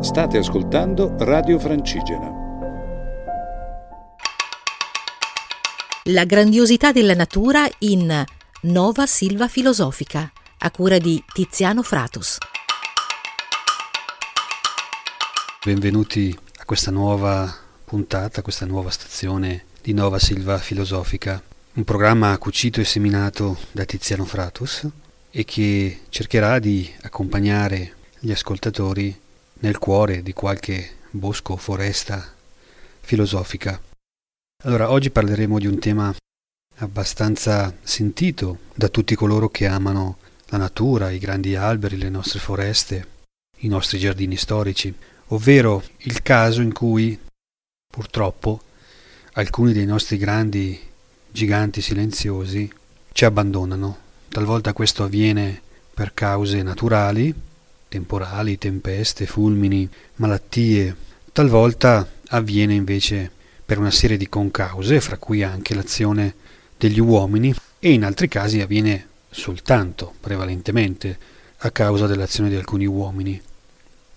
State ascoltando Radio Francigena. La grandiosità della natura in Nova Silva Filosofica, a cura di Tiziano Fratus. Benvenuti a questa nuova puntata, a questa nuova stazione di Nova Silva Filosofica, un programma cucito e seminato da Tiziano Fratus e che cercherà di accompagnare gli ascoltatori nel cuore di qualche bosco o foresta filosofica. Allora, oggi parleremo di un tema abbastanza sentito da tutti coloro che amano la natura, i grandi alberi, le nostre foreste, i nostri giardini storici, ovvero il caso in cui purtroppo alcuni dei nostri grandi giganti silenziosi ci abbandonano. Talvolta questo avviene per cause naturali, temporali, tempeste, fulmini, malattie. Talvolta avviene invece per una serie di concause, fra cui anche l'azione degli uomini, e in altri casi avviene soltanto, prevalentemente, a causa dell'azione di alcuni uomini.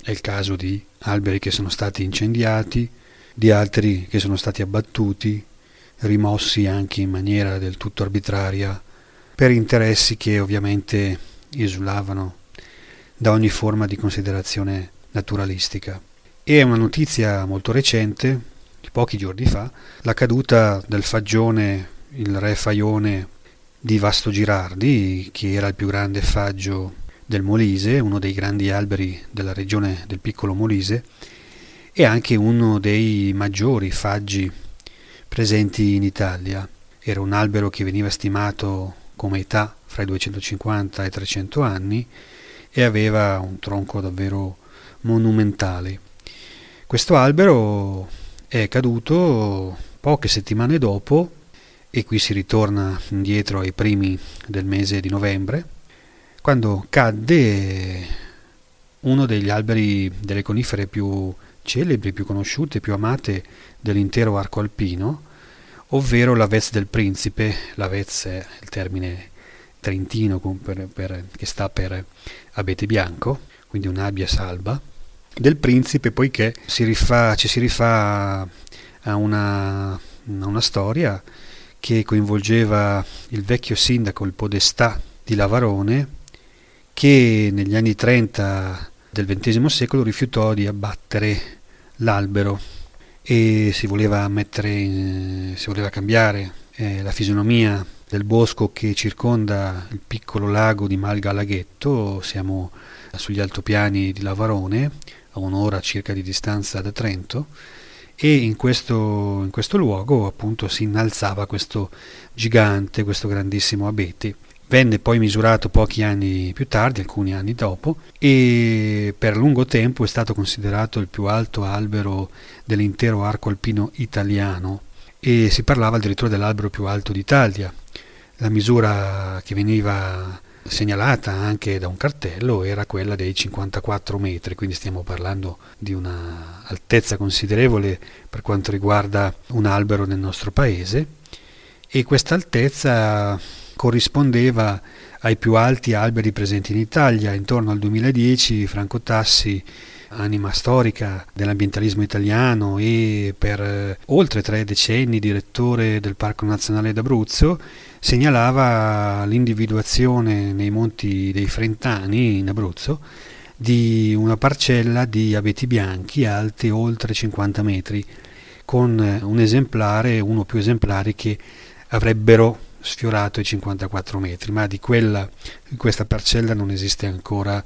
È il caso di alberi che sono stati incendiati, di altri che sono stati abbattuti, rimossi anche in maniera del tutto arbitraria, per interessi che ovviamente esulavano da ogni forma di considerazione naturalistica. E è una notizia molto recente, di pochi giorni fa, la caduta del fagione, il re Faione di Vasto Girardi, che era il più grande faggio del Molise, uno dei grandi alberi della regione del piccolo Molise, e anche uno dei maggiori faggi presenti in Italia. Era un albero che veniva stimato come età fra i 250 e i 300 anni e aveva un tronco davvero monumentale. Questo albero è caduto poche settimane dopo e qui si ritorna indietro ai primi del mese di novembre, quando cadde uno degli alberi delle conifere più celebri, più conosciute, più amate dell'intero arco alpino, ovvero l'Avezze del Principe, l'Avezze è il termine trentino per, per, che sta per abete bianco, quindi un'abbia salba, del principe poiché si rifà, ci si rifà a una, a una storia che coinvolgeva il vecchio sindaco, il podestà di Lavarone, che negli anni 30 del XX secolo rifiutò di abbattere l'albero e si voleva, mettere, si voleva cambiare eh, la fisionomia del bosco che circonda il piccolo lago di Malga Laghetto, siamo sugli altopiani di Lavarone, a un'ora circa di distanza da Trento, e in questo, in questo luogo appunto si innalzava questo gigante, questo grandissimo abete. Venne poi misurato pochi anni più tardi, alcuni anni dopo, e per lungo tempo è stato considerato il più alto albero dell'intero arco alpino italiano e si parlava addirittura dell'albero più alto d'Italia, la misura che veniva segnalata anche da un cartello era quella dei 54 metri, quindi stiamo parlando di un'altezza considerevole per quanto riguarda un albero nel nostro paese e questa altezza corrispondeva ai più alti alberi presenti in Italia. Intorno al 2010 Franco Tassi anima storica dell'ambientalismo italiano e per eh, oltre tre decenni direttore del Parco Nazionale d'Abruzzo, segnalava l'individuazione nei monti dei Frentani in Abruzzo di una parcella di abeti bianchi alti oltre 50 metri, con un esemplare, uno o più esemplari che avrebbero sfiorato i 54 metri, ma di, quella, questa parcella non esiste ancora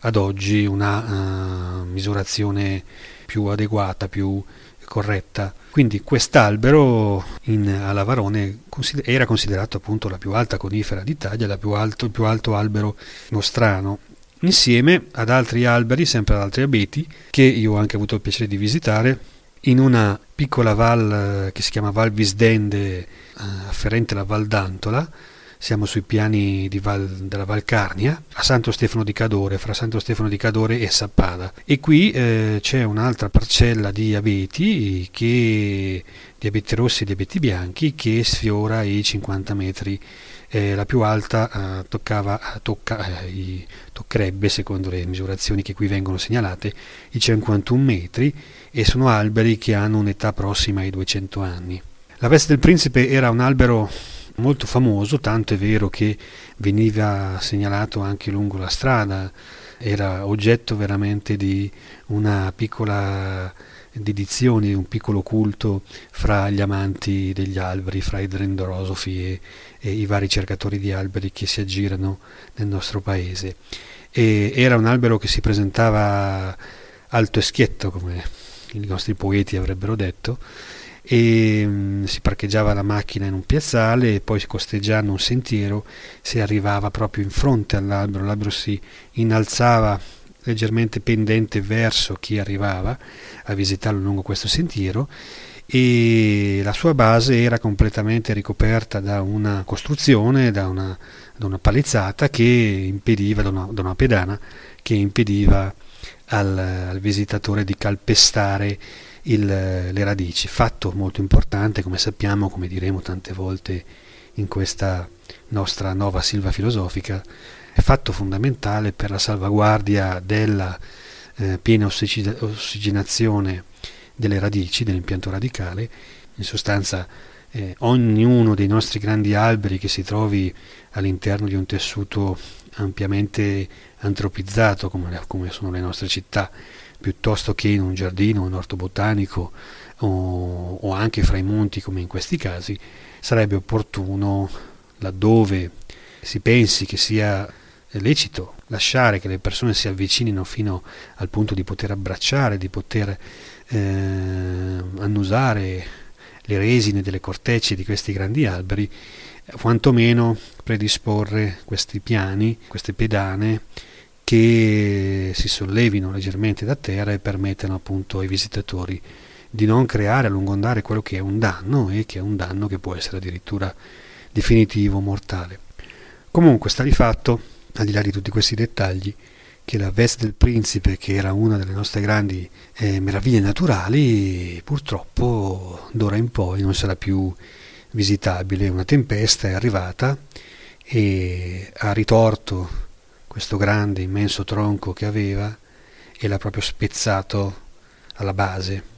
ad oggi una uh, misurazione più adeguata, più corretta. Quindi quest'albero in, a Lavarone consider- era considerato appunto la più alta conifera d'Italia, più alto, il più alto albero nostrano, insieme ad altri alberi, sempre ad altri abeti, che io ho anche avuto il piacere di visitare in una piccola val eh, che si chiama Val Visdende, uh, afferente alla Val d'Antola, siamo sui piani Val, della Valcarnia, a Santo Stefano di Cadore, fra Santo Stefano di Cadore e Sappada. E qui eh, c'è un'altra parcella di abeti, che, di abeti rossi e di abeti bianchi che sfiora i 50 metri. Eh, la più alta eh, toccava, tocca, eh, i, toccherebbe, secondo le misurazioni che qui vengono segnalate, i 51 metri e sono alberi che hanno un'età prossima ai 200 anni. La veste del principe era un albero molto famoso, tanto è vero che veniva segnalato anche lungo la strada, era oggetto veramente di una piccola dedizione, un piccolo culto fra gli amanti degli alberi, fra i dendrosofi e, e i vari cercatori di alberi che si aggirano nel nostro paese. E era un albero che si presentava alto e schietto, come i nostri poeti avrebbero detto, e mh, mm, si parcheggiava la macchina in un piazzale e poi costeggiando un sentiero si arrivava proprio in fronte all'albero, l'albero si innalzava leggermente pendente verso chi arrivava a visitarlo lungo questo sentiero e la sua base era completamente ricoperta da una costruzione, da una, da una palizzata che impediva, da una, da una pedana che impediva al, al visitatore di calpestare il, le radici, fatto molto importante, come sappiamo, come diremo tante volte in questa nostra nuova silva filosofica, è fatto fondamentale per la salvaguardia della eh, piena ossigenazione delle radici, dell'impianto radicale. In sostanza, eh, ognuno dei nostri grandi alberi che si trovi all'interno di un tessuto ampiamente antropizzato, come, come sono le nostre città, piuttosto che in un giardino, un orto botanico o, o anche fra i monti come in questi casi, sarebbe opportuno, laddove si pensi che sia lecito lasciare che le persone si avvicinino fino al punto di poter abbracciare, di poter eh, annusare le resine delle cortecce di questi grandi alberi, quantomeno predisporre questi piani, queste pedane che si sollevino leggermente da terra e permettano appunto ai visitatori di non creare a lungo andare quello che è un danno e che è un danno che può essere addirittura definitivo, mortale. Comunque sta di fatto, al di là di tutti questi dettagli, che la veste del principe, che era una delle nostre grandi eh, meraviglie naturali, purtroppo d'ora in poi non sarà più visitabile. Una tempesta è arrivata e ha ritorto questo grande, immenso tronco che aveva e l'ha proprio spezzato alla base.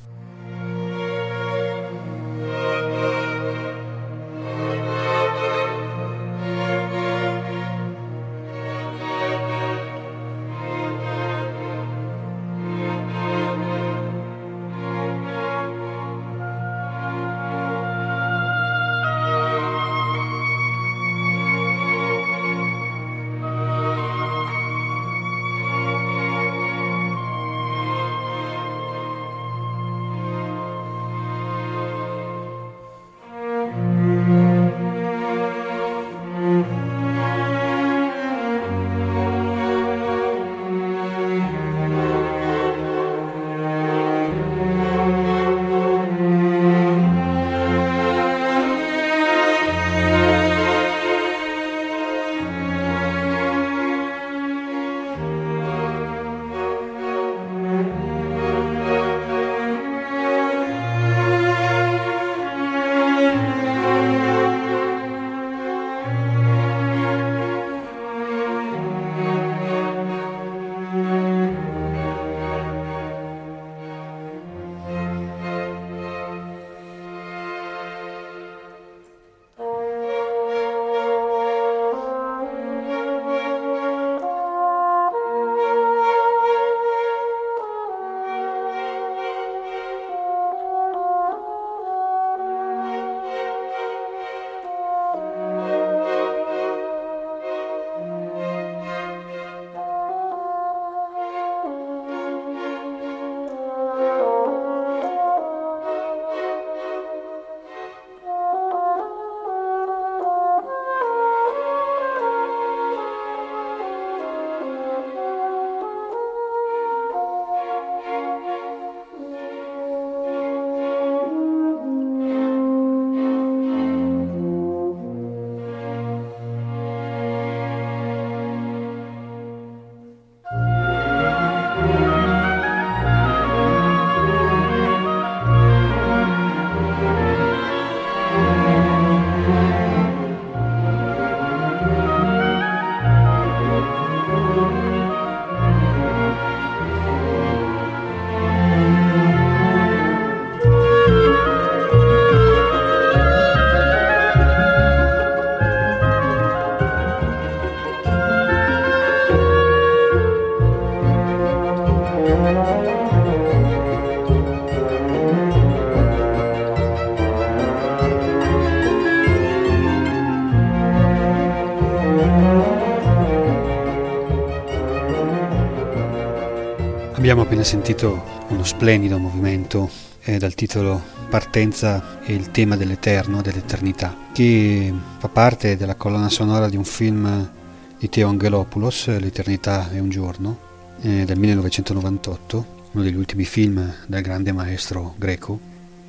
Abbiamo appena sentito uno splendido movimento eh, dal titolo Partenza e il tema dell'eterno, dell'eternità, che fa parte della colonna sonora di un film di Teo Angelopoulos, L'eternità è un giorno, eh, del 1998, uno degli ultimi film del grande maestro greco,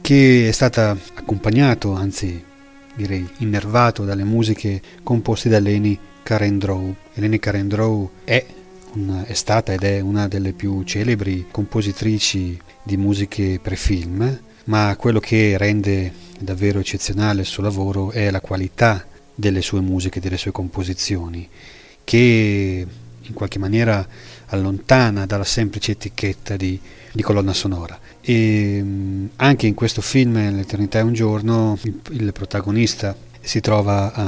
che è stata accompagnato, anzi direi innervato dalle musiche composte da Leni Karendrou. Eleni Karendrou è una, è stata ed è una delle più celebri compositrici di musiche per film, ma quello che rende davvero eccezionale il suo lavoro è la qualità delle sue musiche, delle sue composizioni, che in qualche maniera allontana dalla semplice etichetta di, di colonna sonora. E anche in questo film, L'eternità è un giorno, il, il protagonista si trova a,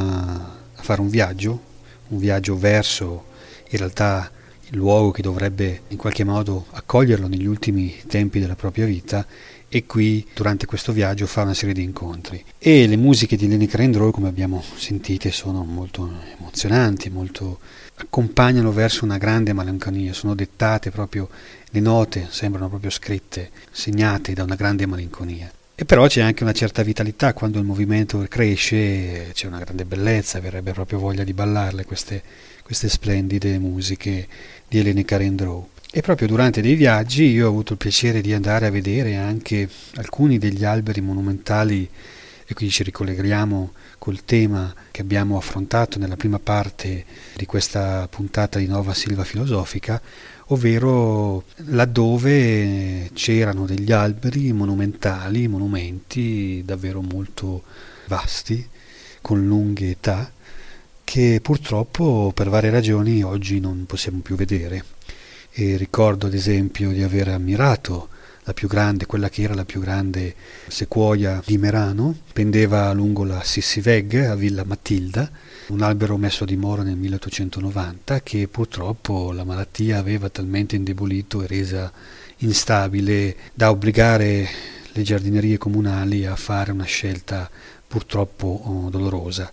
a fare un viaggio, un viaggio verso in realtà il luogo che dovrebbe in qualche modo accoglierlo negli ultimi tempi della propria vita e qui durante questo viaggio fa una serie di incontri. E le musiche di Lenny Crandrow, come abbiamo sentite, sono molto emozionanti, molto accompagnano verso una grande malinconia, sono dettate proprio, le note sembrano proprio scritte, segnate da una grande malinconia. E però c'è anche una certa vitalità, quando il movimento cresce c'è una grande bellezza, verrebbe proprio voglia di ballarle queste, queste splendide musiche di Eleni Carendrow. E proprio durante dei viaggi io ho avuto il piacere di andare a vedere anche alcuni degli alberi monumentali e quindi ci ricolleghiamo col tema che abbiamo affrontato nella prima parte di questa puntata di Nova Silva Filosofica, ovvero laddove c'erano degli alberi monumentali, monumenti davvero molto vasti, con lunghe età, che purtroppo per varie ragioni oggi non possiamo più vedere. E ricordo ad esempio di aver ammirato la più grande, quella che era la più grande sequoia di Merano, pendeva lungo la Sissiveg a Villa Matilda, un albero messo a dimora nel 1890 che purtroppo la malattia aveva talmente indebolito e resa instabile da obbligare le giardinerie comunali a fare una scelta purtroppo oh, dolorosa.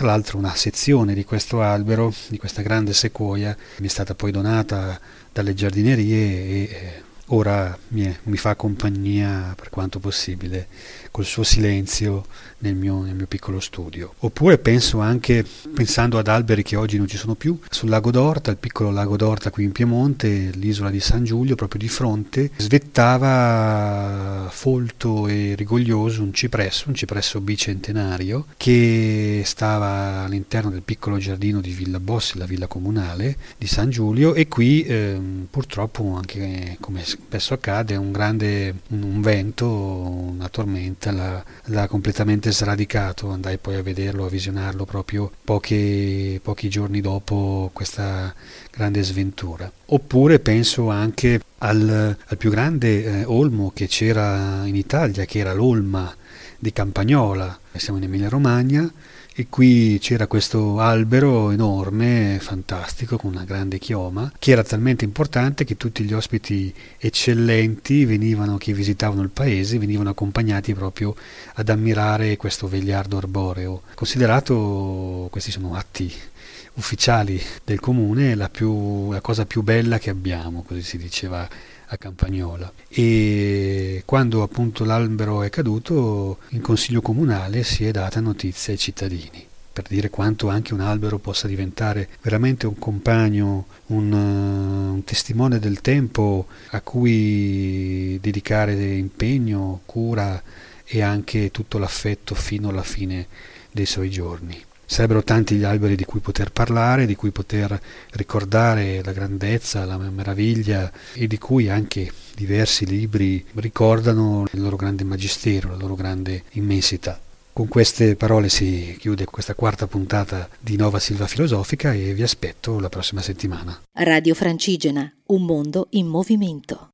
Tra l'altro una sezione di questo albero, di questa grande sequoia, mi è stata poi donata dalle giardinerie e ora mi, mi, fa compagnia per quanto possibile col suo silenzio nel mio, nel mio, piccolo studio. Oppure penso anche, pensando ad alberi che oggi non ci sono più, sul lago d'Orta, il piccolo lago d'Orta qui in Piemonte, l'isola di San Giulio, proprio di fronte, svettava folto e rigoglioso un cipresso, un cipresso bicentenario, che stava all'interno del piccolo giardino di Villa Bossi, la villa comunale di San Giulio, e qui ehm, purtroppo anche come spesso accade un grande un vento, una tormenta l'ha, l'ha completamente sradicato, andai poi a vederlo, a visionarlo proprio pochi, pochi giorni dopo questa grande sventura. Oppure penso anche al, al più grande eh, olmo che c'era in Italia, che era l'Olma di Campagnola, siamo in Emilia Romagna, e qui c'era questo albero enorme, fantastico, con una grande chioma, che era talmente importante che tutti gli ospiti eccellenti venivano, che visitavano il paese, venivano accompagnati proprio ad ammirare questo vegliardo arboreo. Considerato, questi sono atti ufficiali del comune, la, più, la cosa più bella che abbiamo, così si diceva a Campagnola e quando appunto l'albero è caduto in consiglio comunale si è data notizia ai cittadini per dire quanto anche un albero possa diventare veramente un compagno, un, uh, un, testimone del tempo a cui dedicare impegno, cura e anche tutto l'affetto fino alla fine dei suoi giorni. Sarebbero tanti gli alberi di cui poter parlare, di cui poter ricordare la grandezza, la meraviglia e di cui anche diversi libri ricordano il loro grande magistero, la loro grande immensità. Con queste parole si chiude questa quarta puntata di Nova Silva Filosofica e vi aspetto la prossima settimana. Radio Francigena, un mondo in movimento.